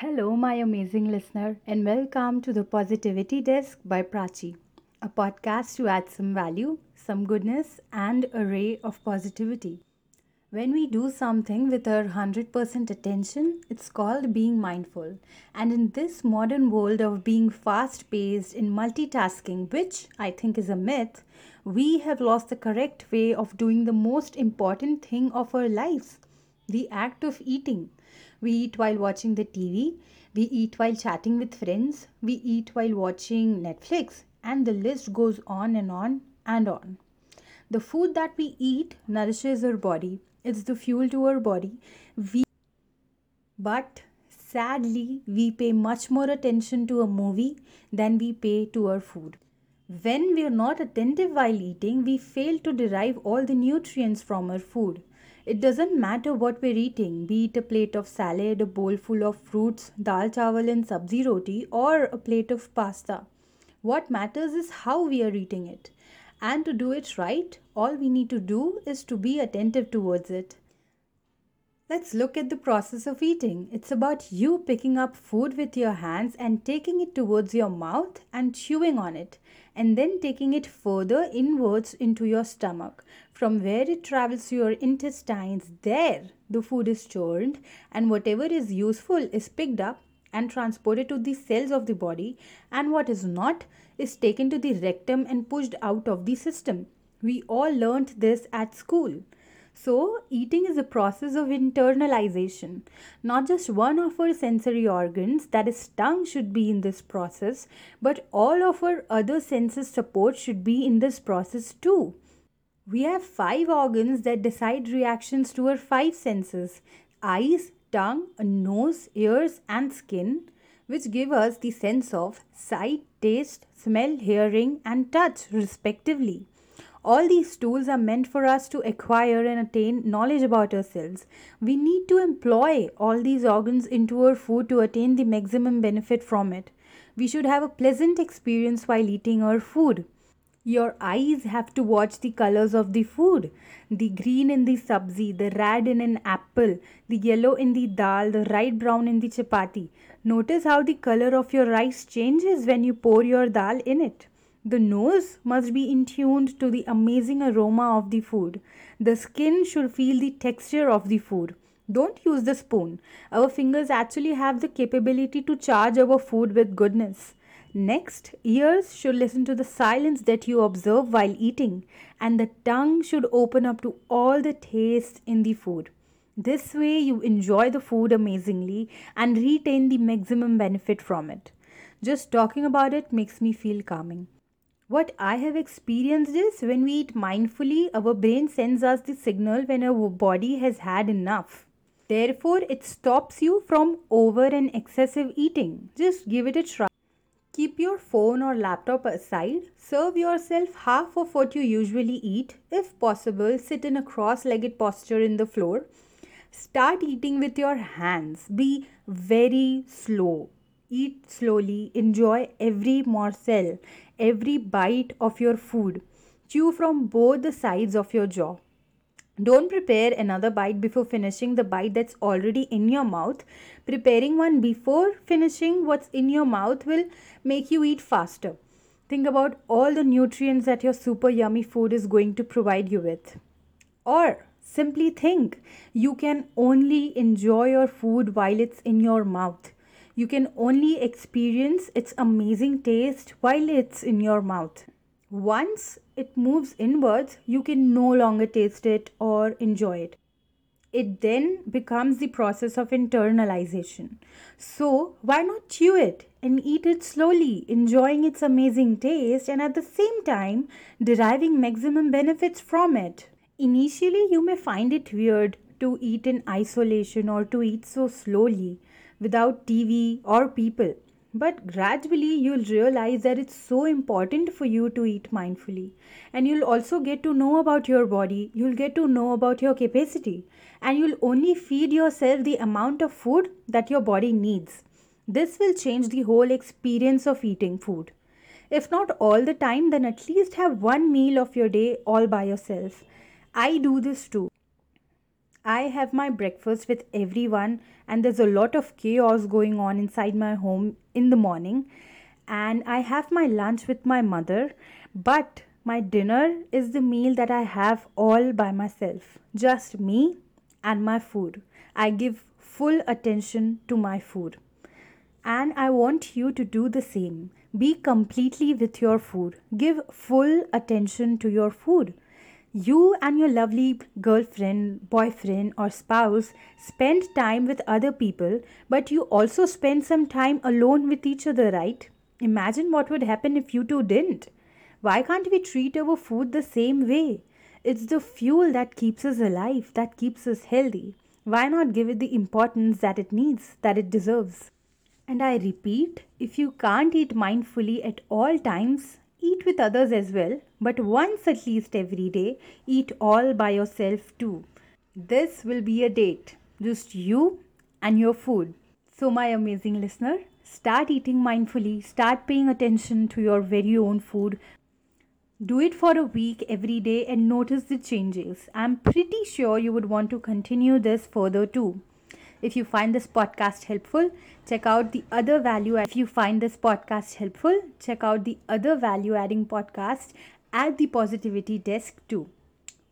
Hello, my amazing listener, and welcome to the Positivity Desk by Prachi, a podcast to add some value, some goodness, and a ray of positivity. When we do something with our 100% attention, it's called being mindful. And in this modern world of being fast paced in multitasking, which I think is a myth, we have lost the correct way of doing the most important thing of our lives the act of eating. We eat while watching the TV, we eat while chatting with friends, we eat while watching Netflix, and the list goes on and on and on. The food that we eat nourishes our body, it's the fuel to our body. We, but sadly, we pay much more attention to a movie than we pay to our food. When we are not attentive while eating, we fail to derive all the nutrients from our food. It doesn't matter what we're eating, be it a plate of salad, a bowl full of fruits, dal chawal and sabzi roti, or a plate of pasta. What matters is how we are eating it. And to do it right, all we need to do is to be attentive towards it. Let's look at the process of eating. It's about you picking up food with your hands and taking it towards your mouth and chewing on it, and then taking it further inwards into your stomach. From where it travels to your intestines, there the food is churned, and whatever is useful is picked up and transported to the cells of the body, and what is not is taken to the rectum and pushed out of the system. We all learnt this at school. So, eating is a process of internalization. Not just one of our sensory organs, that is, tongue, should be in this process, but all of our other senses support should be in this process too. We have five organs that decide reactions to our five senses eyes, tongue, nose, ears, and skin, which give us the sense of sight, taste, smell, hearing, and touch, respectively. All these tools are meant for us to acquire and attain knowledge about ourselves. We need to employ all these organs into our food to attain the maximum benefit from it. We should have a pleasant experience while eating our food. Your eyes have to watch the colors of the food. The green in the sabzi, the red in an apple, the yellow in the dal, the light brown in the chapati. Notice how the color of your rice changes when you pour your dal in it. The nose must be in tuned to the amazing aroma of the food. The skin should feel the texture of the food. Don't use the spoon. Our fingers actually have the capability to charge our food with goodness. Next, ears should listen to the silence that you observe while eating, and the tongue should open up to all the taste in the food. This way, you enjoy the food amazingly and retain the maximum benefit from it. Just talking about it makes me feel calming. What I have experienced is when we eat mindfully, our brain sends us the signal when our body has had enough. Therefore, it stops you from over and excessive eating. Just give it a try. Keep your phone or laptop aside. Serve yourself half of what you usually eat. If possible, sit in a cross legged posture in the floor. Start eating with your hands. Be very slow. Eat slowly. Enjoy every morsel every bite of your food. Chew from both the sides of your jaw. Don't prepare another bite before finishing the bite that's already in your mouth. Preparing one before finishing what's in your mouth will make you eat faster. Think about all the nutrients that your super yummy food is going to provide you with. Or simply think you can only enjoy your food while it's in your mouth. You can only experience its amazing taste while it's in your mouth. Once it moves inwards, you can no longer taste it or enjoy it. It then becomes the process of internalization. So, why not chew it and eat it slowly, enjoying its amazing taste and at the same time deriving maximum benefits from it? Initially, you may find it weird to eat in isolation or to eat so slowly without TV or people. But gradually, you'll realize that it's so important for you to eat mindfully. And you'll also get to know about your body, you'll get to know about your capacity, and you'll only feed yourself the amount of food that your body needs. This will change the whole experience of eating food. If not all the time, then at least have one meal of your day all by yourself. I do this too. I have my breakfast with everyone, and there's a lot of chaos going on inside my home in the morning. And I have my lunch with my mother, but my dinner is the meal that I have all by myself. Just me and my food. I give full attention to my food. And I want you to do the same. Be completely with your food. Give full attention to your food. You and your lovely girlfriend, boyfriend, or spouse spend time with other people, but you also spend some time alone with each other, right? Imagine what would happen if you two didn't. Why can't we treat our food the same way? It's the fuel that keeps us alive, that keeps us healthy. Why not give it the importance that it needs, that it deserves? And I repeat, if you can't eat mindfully at all times, eat with others as well, but once at least every day, eat all by yourself too. This will be a date, just you and your food. So, my amazing listener, start eating mindfully, start paying attention to your very own food. Do it for a week every day and notice the changes. I'm pretty sure you would want to continue this further too. If you find this podcast helpful, check out the other value. If you find this podcast helpful, check out the other value adding podcast at the Positivity Desk too.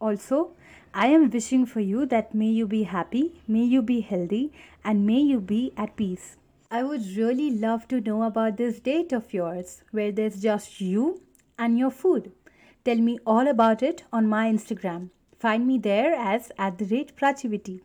Also, I am wishing for you that may you be happy, may you be healthy, and may you be at peace. I would really love to know about this date of yours where there's just you and your food. Tell me all about it on my Instagram. Find me there as at the rate Prachiviti.